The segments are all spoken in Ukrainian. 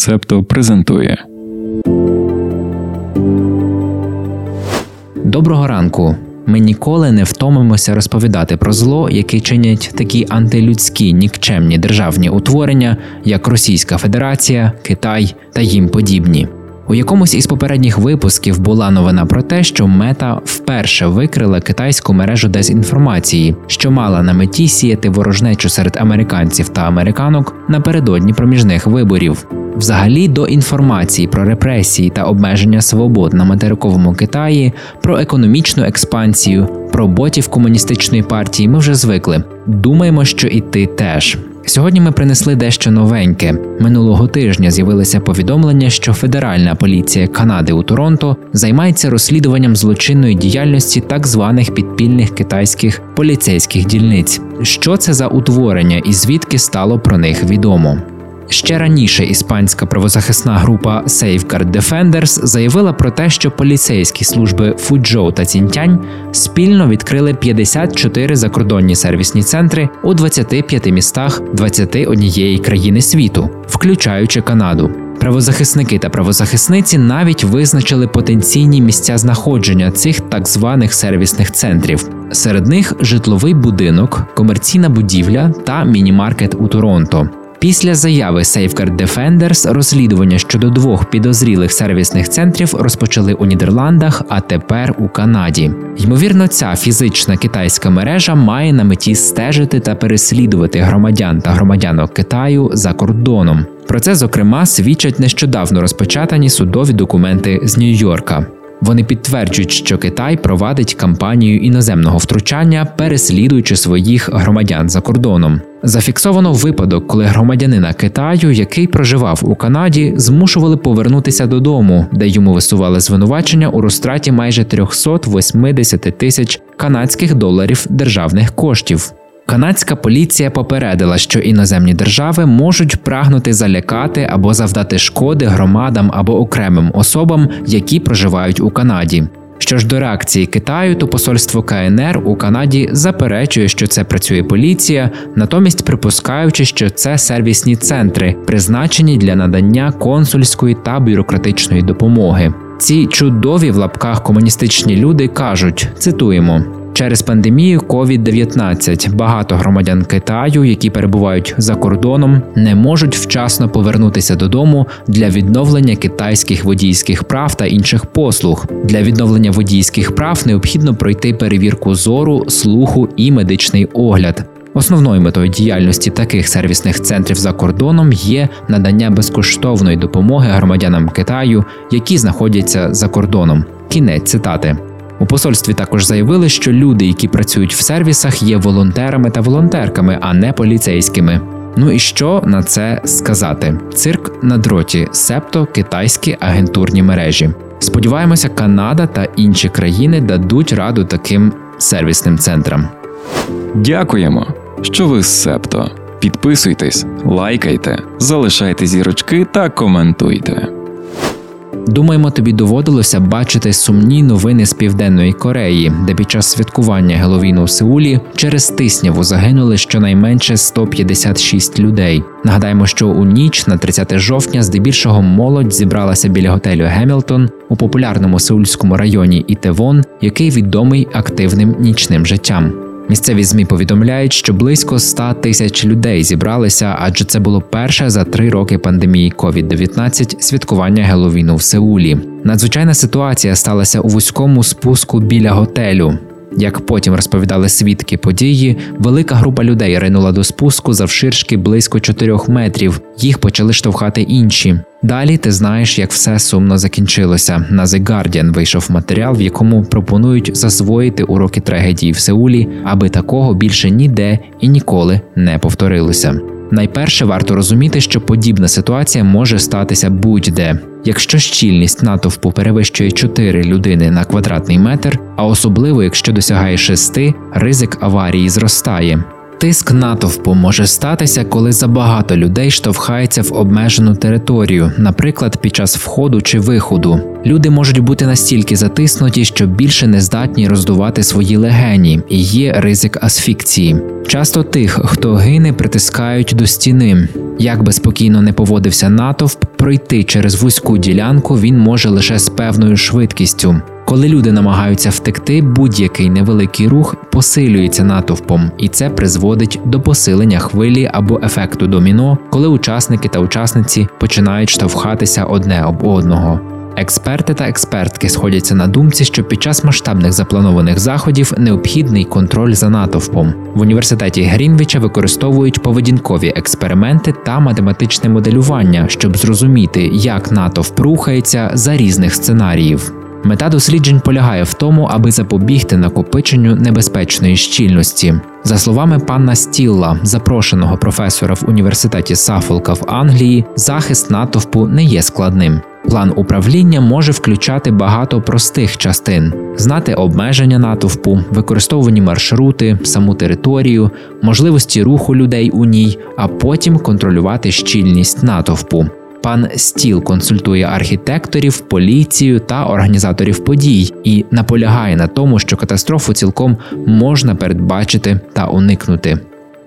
Септо презентує. Доброго ранку. Ми ніколи не втомимося розповідати про зло, яке чинять такі антилюдські нікчемні державні утворення, як Російська Федерація, Китай та їм подібні. У якомусь із попередніх випусків була новина про те, що мета вперше викрила китайську мережу дезінформації, що мала на меті сіяти ворожнечу серед американців та американок напередодні проміжних виборів. Взагалі до інформації про репресії та обмеження свобод на материковому Китаї, про економічну експансію, про ботів комуністичної партії ми вже звикли. Думаємо, що і ти теж. Сьогодні ми принесли дещо новеньке. Минулого тижня з'явилося повідомлення, що Федеральна поліція Канади у Торонто займається розслідуванням злочинної діяльності так званих підпільних китайських поліцейських дільниць. Що це за утворення і звідки стало про них відомо? Ще раніше іспанська правозахисна група Safeguard Defenders заявила про те, що поліцейські служби Фуджоу та Цінтянь спільно відкрили 54 закордонні сервісні центри у 25 містах 21 країни світу, включаючи Канаду. Правозахисники та правозахисниці навіть визначили потенційні місця знаходження цих так званих сервісних центрів. Серед них житловий будинок, комерційна будівля та міні-маркет у Торонто. Після заяви Safeguard Defenders розслідування щодо двох підозрілих сервісних центрів розпочали у Нідерландах, а тепер у Канаді. Ймовірно, ця фізична китайська мережа має на меті стежити та переслідувати громадян та громадянок Китаю за кордоном. Про це зокрема свідчать нещодавно розпочатані судові документи з Нью-Йорка. Вони підтверджують, що Китай провадить кампанію іноземного втручання, переслідуючи своїх громадян за кордоном. Зафіксовано випадок, коли громадянина Китаю, який проживав у Канаді, змушували повернутися додому, де йому висували звинувачення у розтраті майже 380 тисяч канадських доларів державних коштів. Канадська поліція попередила, що іноземні держави можуть прагнути залякати або завдати шкоди громадам або окремим особам, які проживають у Канаді. Що ж до реакції Китаю, то посольство КНР у Канаді заперечує, що це працює поліція, натомість припускаючи, що це сервісні центри, призначені для надання консульської та бюрократичної допомоги. Ці чудові в лапках комуністичні люди кажуть: цитуємо. Через пандемію COVID-19 багато громадян Китаю, які перебувають за кордоном, не можуть вчасно повернутися додому для відновлення китайських водійських прав та інших послуг. Для відновлення водійських прав необхідно пройти перевірку зору, слуху і медичний огляд. Основною метою діяльності таких сервісних центрів за кордоном є надання безкоштовної допомоги громадянам Китаю, які знаходяться за кордоном. Кінець цитати. У посольстві також заявили, що люди, які працюють в сервісах, є волонтерами та волонтерками, а не поліцейськими. Ну і що на це сказати? Цирк на дроті, септо китайські агентурні мережі. Сподіваємося, Канада та інші країни дадуть раду таким сервісним центрам. Дякуємо, що ви з Септо. Підписуйтесь, лайкайте, залишайте зірочки та коментуйте. Думаємо, тобі доводилося бачити сумні новини з південної Кореї, де під час святкування Геловіну в Сеулі через тисняву загинули щонайменше 156 людей. Нагадаємо, що у ніч на 30 жовтня здебільшого молодь зібралася біля готелю Гемілтон у популярному сеульському районі Ітевон, який відомий активним нічним життям. Місцеві змі повідомляють, що близько 100 тисяч людей зібралися, адже це було перше за три роки пандемії COVID-19 святкування Геловіну в Сеулі. Надзвичайна ситуація сталася у вузькому спуску біля готелю. Як потім розповідали свідки події, велика група людей ринула до спуску завширшки близько 4 метрів. Їх почали штовхати інші. Далі ти знаєш, як все сумно закінчилося. На The Guardian вийшов матеріал, в якому пропонують засвоїти уроки трагедії в Сеулі, аби такого більше ніде і ніколи не повторилося. Найперше варто розуміти, що подібна ситуація може статися будь-де. Якщо щільність натовпу перевищує 4 людини на квадратний метр, а особливо якщо досягає 6, ризик аварії зростає. Тиск натовпу може статися, коли забагато людей штовхається в обмежену територію, наприклад, під час входу чи виходу. Люди можуть бути настільки затиснуті, що більше не здатні роздувати свої легені, і є ризик асфікції. Часто тих, хто гине, притискають до стіни. Як би спокійно не поводився натовп, пройти через вузьку ділянку він може лише з певною швидкістю. Коли люди намагаються втекти, будь-який невеликий рух посилюється натовпом, і це призводить до посилення хвилі або ефекту доміно, коли учасники та учасниці починають штовхатися одне об одного. Експерти та експертки сходяться на думці, що під час масштабних запланованих заходів необхідний контроль за натовпом. В університеті Грінвіча використовують поведінкові експерименти та математичне моделювання, щоб зрозуміти, як натовп рухається за різних сценаріїв. Мета досліджень полягає в тому, аби запобігти накопиченню небезпечної щільності. За словами пана Стілла, запрошеного професора в університеті Сафолка в Англії, захист натовпу не є складним. План управління може включати багато простих частин: знати обмеження натовпу, використовувані маршрути, саму територію, можливості руху людей у ній, а потім контролювати щільність натовпу. Пан Стіл консультує архітекторів, поліцію та організаторів подій і наполягає на тому, що катастрофу цілком можна передбачити та уникнути.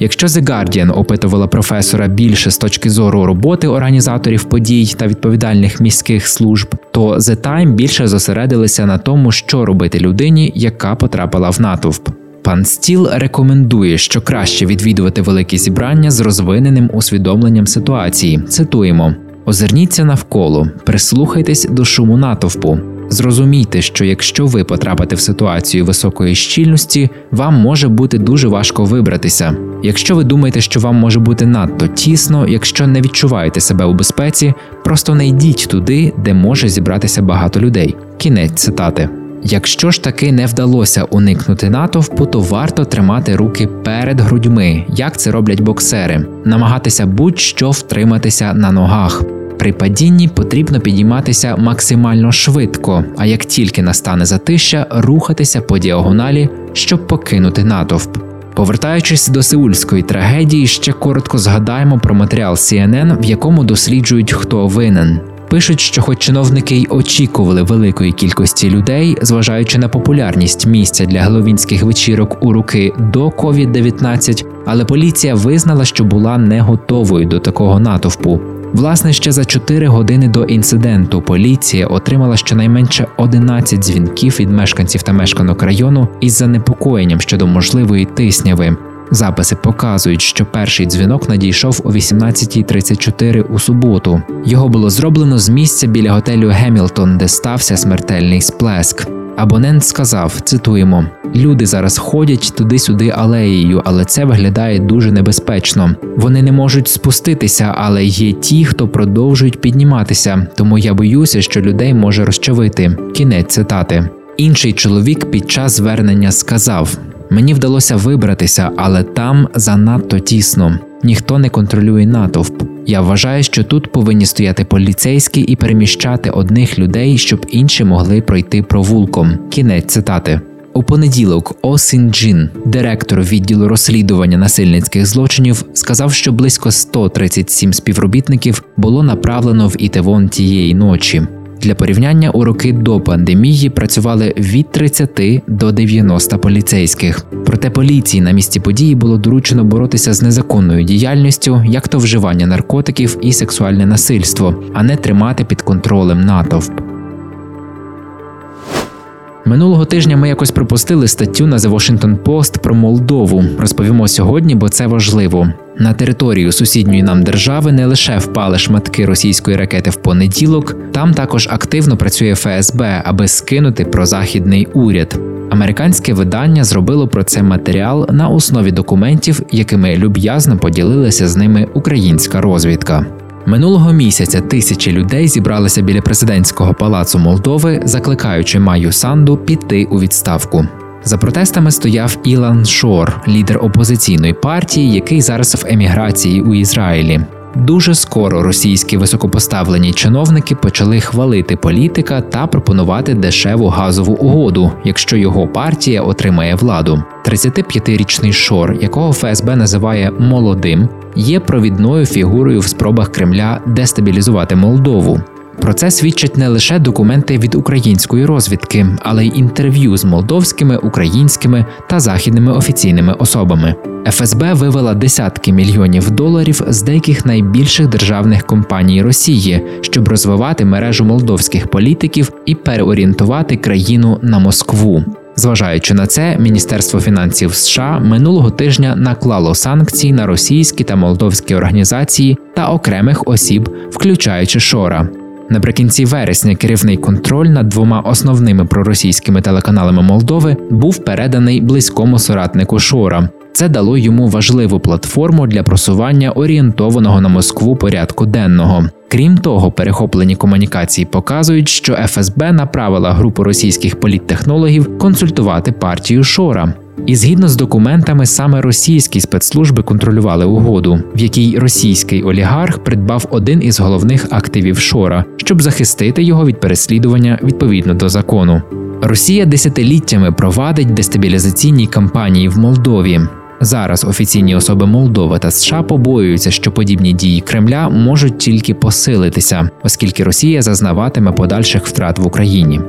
Якщо The Guardian опитувала професора більше з точки зору роботи організаторів подій та відповідальних міських служб, то The Time більше зосередилися на тому, що робити людині, яка потрапила в натовп. Пан Стіл рекомендує, що краще відвідувати великі зібрання з розвиненим усвідомленням ситуації. Цитуємо. Озирніться навколо, прислухайтесь до шуму натовпу. Зрозумійте, що якщо ви потрапите в ситуацію високої щільності, вам може бути дуже важко вибратися. Якщо ви думаєте, що вам може бути надто тісно, якщо не відчуваєте себе у безпеці, просто не йдіть туди, де може зібратися багато людей. Кінець цитати. Якщо ж таки не вдалося уникнути натовпу, то варто тримати руки перед грудьми, як це роблять боксери, намагатися будь-що втриматися на ногах. При падінні потрібно підійматися максимально швидко, а як тільки настане затища, рухатися по діагоналі, щоб покинути натовп. Повертаючись до сеульської трагедії, ще коротко згадаємо про матеріал CNN, в якому досліджують, хто винен. Пишуть, що, хоч чиновники й очікували великої кількості людей, зважаючи на популярність місця для геловінських вечірок у руки до COVID-19, але поліція визнала, що була не готовою до такого натовпу. Власне, ще за 4 години до інциденту поліція отримала щонайменше 11 дзвінків від мешканців та мешканок району із занепокоєнням щодо можливої тисняви. Записи показують, що перший дзвінок надійшов о 18.34 у суботу. Його було зроблено з місця біля готелю Гемілтон, де стався смертельний сплеск. Абонент сказав: цитуємо: люди зараз ходять туди-сюди алеєю, але це виглядає дуже небезпечно. Вони не можуть спуститися, але є ті, хто продовжують підніматися. Тому я боюся, що людей може розчавити. Кінець цитати. Інший чоловік під час звернення сказав: Мені вдалося вибратися, але там занадто тісно. Ніхто не контролює натовп. Я вважаю, що тут повинні стояти поліцейські і переміщати одних людей, щоб інші могли пройти провулком. Кінець цитати. У понеділок Осін Джин, директор відділу розслідування насильницьких злочинів, сказав, що близько 137 співробітників було направлено в Ітевон тієї ночі. Для порівняння у роки до пандемії працювали від 30 до 90 поліцейських. Проте поліції на місці події було доручено боротися з незаконною діяльністю, як то вживання наркотиків і сексуальне насильство, а не тримати під контролем натовп. Минулого тижня ми якось пропустили статтю на The Washington Post про Молдову. Розповімо сьогодні, бо це важливо. На територію сусідньої нам держави не лише впали шматки російської ракети в понеділок, там також активно працює ФСБ, аби скинути прозахідний уряд. Американське видання зробило про це матеріал на основі документів, якими люб'язно поділилася з ними українська розвідка. Минулого місяця тисячі людей зібралися біля президентського палацу Молдови, закликаючи Маю Санду піти у відставку. За протестами стояв Ілан Шор, лідер опозиційної партії, який зараз в еміграції у Ізраїлі. Дуже скоро російські високопоставлені чиновники почали хвалити політика та пропонувати дешеву газову угоду, якщо його партія отримає владу. 35-річний Шор, якого ФСБ називає молодим, є провідною фігурою в спробах Кремля дестабілізувати Молдову. Про це свідчать не лише документи від української розвідки, але й інтерв'ю з молдовськими, українськими та західними офіційними особами. ФСБ вивела десятки мільйонів доларів з деяких найбільших державних компаній Росії, щоб розвивати мережу молдовських політиків і переорієнтувати країну на Москву. Зважаючи на це, Міністерство фінансів США минулого тижня наклало санкції на російські та молдовські організації та окремих осіб, включаючи Шора. Наприкінці вересня керівний контроль над двома основними проросійськими телеканалами Молдови був переданий близькому соратнику Шора. Це дало йому важливу платформу для просування орієнтованого на Москву порядку денного. Крім того, перехоплені комунікації показують, що ФСБ направила групу російських політтехнологів консультувати партію Шора. І згідно з документами, саме російські спецслужби контролювали угоду, в якій російський олігарх придбав один із головних активів Шора, щоб захистити його від переслідування відповідно до закону. Росія десятиліттями провадить дестабілізаційні кампанії в Молдові. Зараз офіційні особи Молдови та США побоюються, що подібні дії Кремля можуть тільки посилитися, оскільки Росія зазнаватиме подальших втрат в Україні.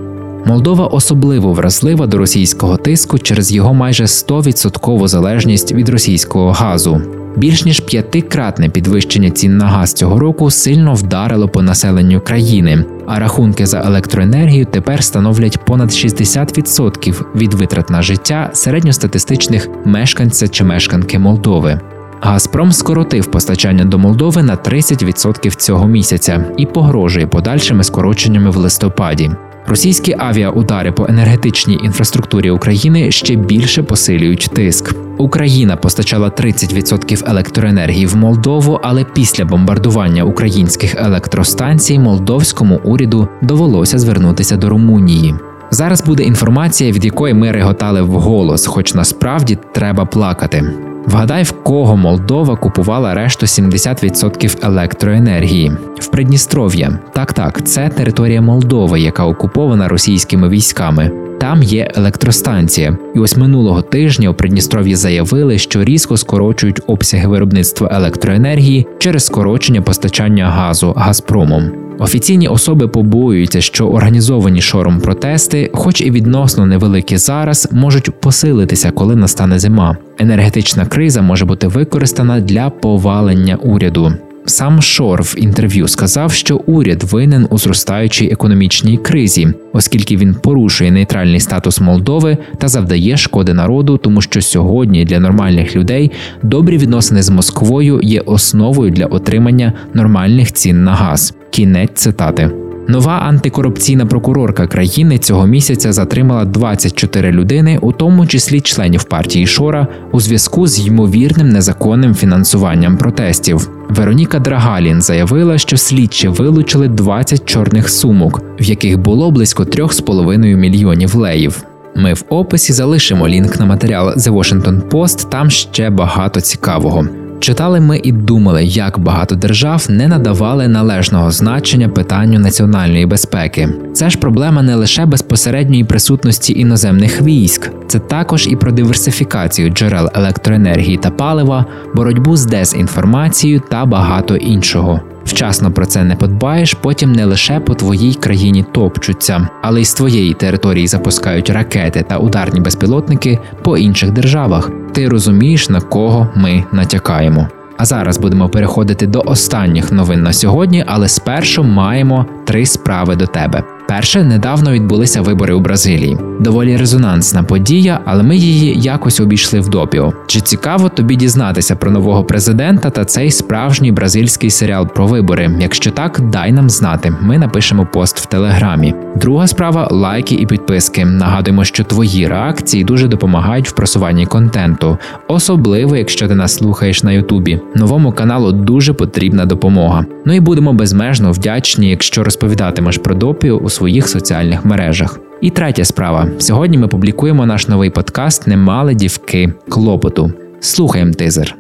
Молдова особливо вразлива до російського тиску через його майже 100% залежність від російського газу. Більш ніж п'ятикратне підвищення цін на газ цього року сильно вдарило по населенню країни, а рахунки за електроенергію тепер становлять понад 60% від витрат на життя середньостатистичних мешканця чи мешканки Молдови. Газпром скоротив постачання до Молдови на 30% цього місяця і погрожує подальшими скороченнями в листопаді. Російські авіаудари по енергетичній інфраструктурі України ще більше посилюють тиск. Україна постачала 30% електроенергії в Молдову, але після бомбардування українських електростанцій молдовському уряду довелося звернутися до Румунії. Зараз буде інформація, від якої ми реготали вголос, хоч насправді треба плакати. Вгадай, в кого Молдова купувала решту 70% електроенергії в Придністров'я. Так, так, це територія Молдови, яка окупована російськими військами. Там є електростанція, і ось минулого тижня у Придністров'ї заявили, що різко скорочують обсяги виробництва електроенергії через скорочення постачання газу Газпромом. Офіційні особи побоюються, що організовані шором протести, хоч і відносно невеликі зараз, можуть посилитися, коли настане зима. Енергетична криза може бути використана для повалення уряду. Сам Шор в інтерв'ю сказав, що уряд винен у зростаючій економічній кризі, оскільки він порушує нейтральний статус Молдови та завдає шкоди народу, тому що сьогодні для нормальних людей добрі відносини з Москвою є основою для отримання нормальних цін на газ. Кінець цитати. Нова антикорупційна прокурорка країни цього місяця затримала 24 людини, у тому числі членів партії Шора, у зв'язку з ймовірним незаконним фінансуванням протестів. Вероніка Драгалін заявила, що слідчі вилучили 20 чорних сумок, в яких було близько 3,5 мільйонів леїв. Ми в описі залишимо лінк на матеріал The Washington Post, Там ще багато цікавого. Читали ми і думали, як багато держав не надавали належного значення питанню національної безпеки. Це ж проблема не лише безпосередньої присутності іноземних військ, це також і про диверсифікацію джерел електроенергії та палива, боротьбу з дезінформацією та багато іншого. Вчасно про це не подбаєш, потім не лише по твоїй країні топчуться, але й з твоєї території запускають ракети та ударні безпілотники по інших державах. Ти розумієш, на кого ми натякаємо. А зараз будемо переходити до останніх новин на сьогодні, але спершу маємо три справи до тебе. Перше, недавно відбулися вибори у Бразилії. Доволі резонансна подія, але ми її якось обійшли в допіо. Чи цікаво тобі дізнатися про нового президента та цей справжній бразильський серіал про вибори? Якщо так, дай нам знати. Ми напишемо пост в телеграмі. Друга справа лайки і підписки. Нагадуємо, що твої реакції дуже допомагають в просуванні контенту, особливо якщо ти нас слухаєш на Ютубі. Новому каналу дуже потрібна допомога. Ну і будемо безмежно вдячні, якщо розповідатимеш про допіо у своїх соціальних мережах. І третя справа: сьогодні ми публікуємо наш новий подкаст Немали дівки клопоту. Слухаємо тизер.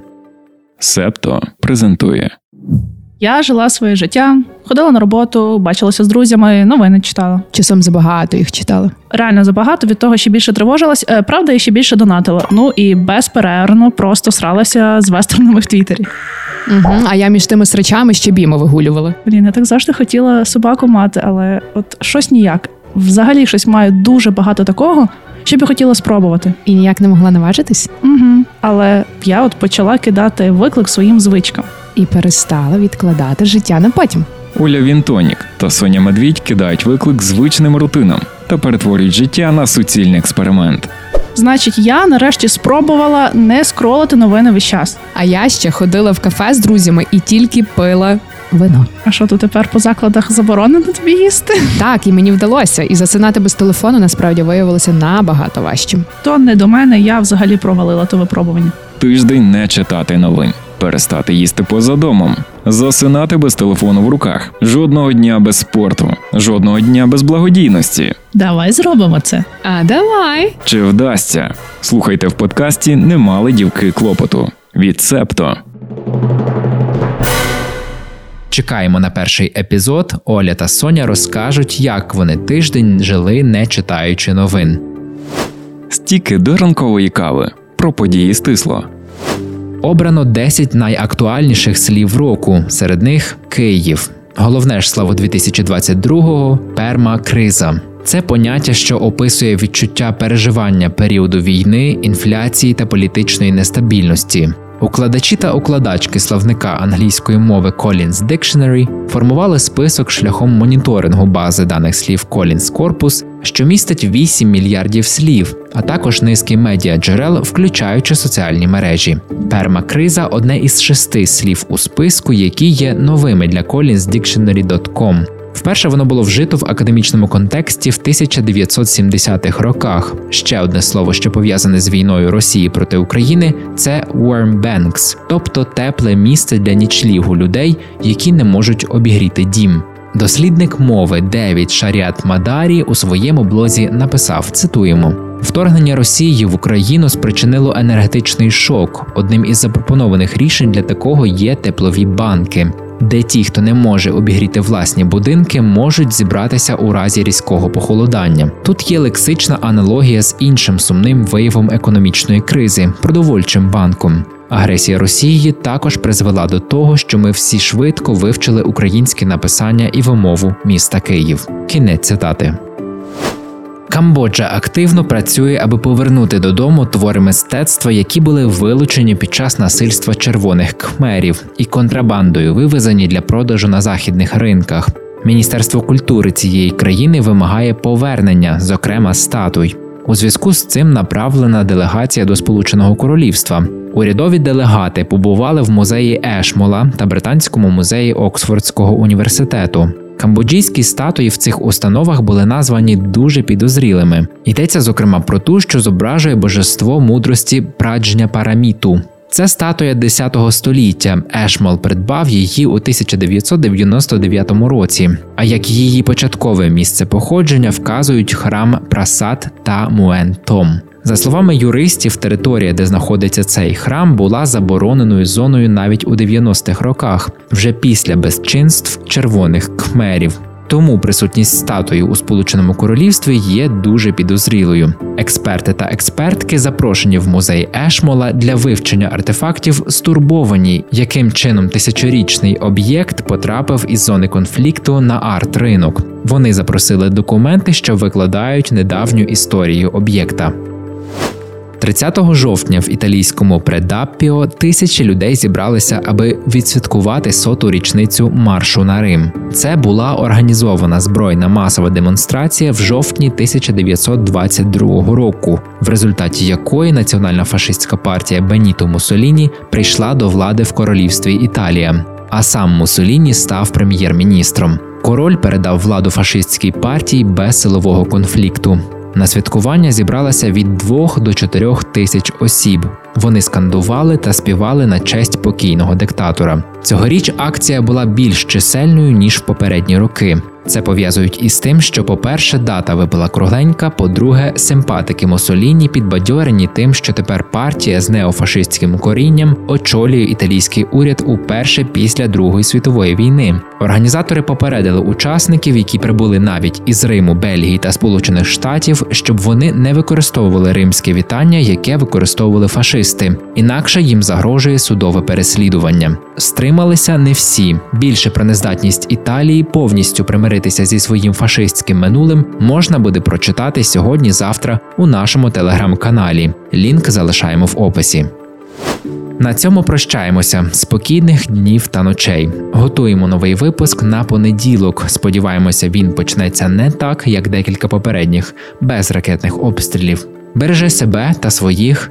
Септо презентує Я жила своє життя, ходила на роботу, бачилася з друзями, новини читала. Часом забагато їх читали. Реально забагато від того, ще більше тривожилась. Е, Правда, і ще більше донатила. Ну і безперервно просто сралася з вестернами в Твіттері. Угу. А я між тими срачами ще бімо вигулювала. Блін, я так завжди хотіла собаку мати, але от щось ніяк. Взагалі щось маю дуже багато такого, що б я хотіла спробувати. І ніяк не могла наважитись. Угу. Але я от почала кидати виклик своїм звичкам. І перестала відкладати життя на потім. Оля Вінтонік та Соня Медвідь кидають виклик звичним рутинам та перетворюють життя на суцільний експеримент. Значить, я нарешті спробувала не скролити новини весь час. А я ще ходила в кафе з друзями і тільки пила вино. А що то тепер по закладах заборонено тобі їсти? Так, і мені вдалося. І засинати без телефону насправді виявилося набагато важчим. То не до мене, я взагалі провалила то випробування. Тиждень не читати новин, перестати їсти поза домом, засинати без телефону в руках, жодного дня без спорту, жодного дня без благодійності. Давай зробимо це. А давай. Чи вдасться? Слухайте в подкасті Не мали дівки клопоту від Септо. Чекаємо на перший епізод. Оля та Соня розкажуть, як вони тиждень жили, не читаючи новин. Стіки до ранкової кави про події стисло. Обрано 10 найактуальніших слів року. Серед них Київ. Головне ж слово 2022-го – пермакриза. Це поняття, що описує відчуття переживання періоду війни, інфляції та політичної нестабільності. Укладачі та укладачки словника англійської мови Collins Dictionary формували список шляхом моніторингу бази даних слів Collins Corpus, що містить 8 мільярдів слів, а також низки медіа джерел, включаючи соціальні мережі. Пермакриза одне із шести слів у списку, які є новими для collinsdictionary.com. Вперше воно було вжито в академічному контексті в 1970-х роках. Ще одне слово, що пов'язане з війною Росії проти України, це warm banks, тобто тепле місце для нічлігу людей, які не можуть обігріти дім. Дослідник мови Девід Шаріат Мадарі у своєму блозі написав: цитуємо. Вторгнення Росії в Україну спричинило енергетичний шок. Одним із запропонованих рішень для такого є теплові банки, де ті, хто не може обігріти власні будинки, можуть зібратися у разі різкого похолодання. Тут є лексична аналогія з іншим сумним виявом економічної кризи продовольчим банком. Агресія Росії також призвела до того, що ми всі швидко вивчили українське написання і вимову міста Київ. Кінець цитати. Камбоджа активно працює, аби повернути додому твори мистецтва, які були вилучені під час насильства червоних кхмерів і контрабандою вивезені для продажу на західних ринках. Міністерство культури цієї країни вимагає повернення, зокрема статуй. У зв'язку з цим направлена делегація до Сполученого Королівства. Урядові делегати побували в музеї Ешмола та Британському музеї Оксфордського університету. Камбоджійські статуї в цих установах були названі дуже підозрілими. Йдеться зокрема про ту, що зображує божество мудрості праджня Параміту. Це статуя 10 століття. Ешмол придбав її у 1999 році. А як її початкове місце походження вказують храм Прасад та Муен Том. За словами юристів, територія, де знаходиться цей храм, була забороненою зоною навіть у 90-х роках, вже після безчинств червоних кхмерів. Тому присутність статуї у Сполученому Королівстві є дуже підозрілою. Експерти та експертки запрошені в музей Ешмола для вивчення артефактів, стурбовані, яким чином тисячорічний об'єкт потрапив із зони конфлікту на арт-ринок. Вони запросили документи, що викладають недавню історію об'єкта. 30 жовтня в італійському Предаппіо тисячі людей зібралися, аби відсвяткувати соту річницю маршу на Рим. Це була організована збройна масова демонстрація в жовтні 1922 року, в результаті якої національна фашистська партія Беніто Муссоліні прийшла до влади в королівстві Італія. А сам Муссоліні став прем'єр-міністром. Король передав владу фашистській партії без силового конфлікту. На святкування зібралася від 2 до 4 тисяч осіб. Вони скандували та співали на честь покійного диктатора. Цьогоріч акція була більш чисельною ніж в попередні роки. Це пов'язують із тим, що, по-перше, дата випала кругленька, по-друге, симпатики Мусоліні підбадьорені тим, що тепер партія з неофашистським корінням очолює італійський уряд уперше після Другої світової війни. Організатори попередили учасників, які прибули навіть із Риму, Бельгії та Сполучених Штатів, щоб вони не використовували римське вітання, яке використовували фашисти. Інакше їм загрожує судове переслідування. Стрималися не всі. Більше про нездатність Італії повністю примиритися зі своїм фашистським минулим можна буде прочитати сьогодні-завтра у нашому телеграм-каналі. Лінк залишаємо в описі. На цьому прощаємося. Спокійних днів та ночей. Готуємо новий випуск на понеділок. Сподіваємося, він почнеться не так, як декілька попередніх, без ракетних обстрілів. Бережи себе та своїх.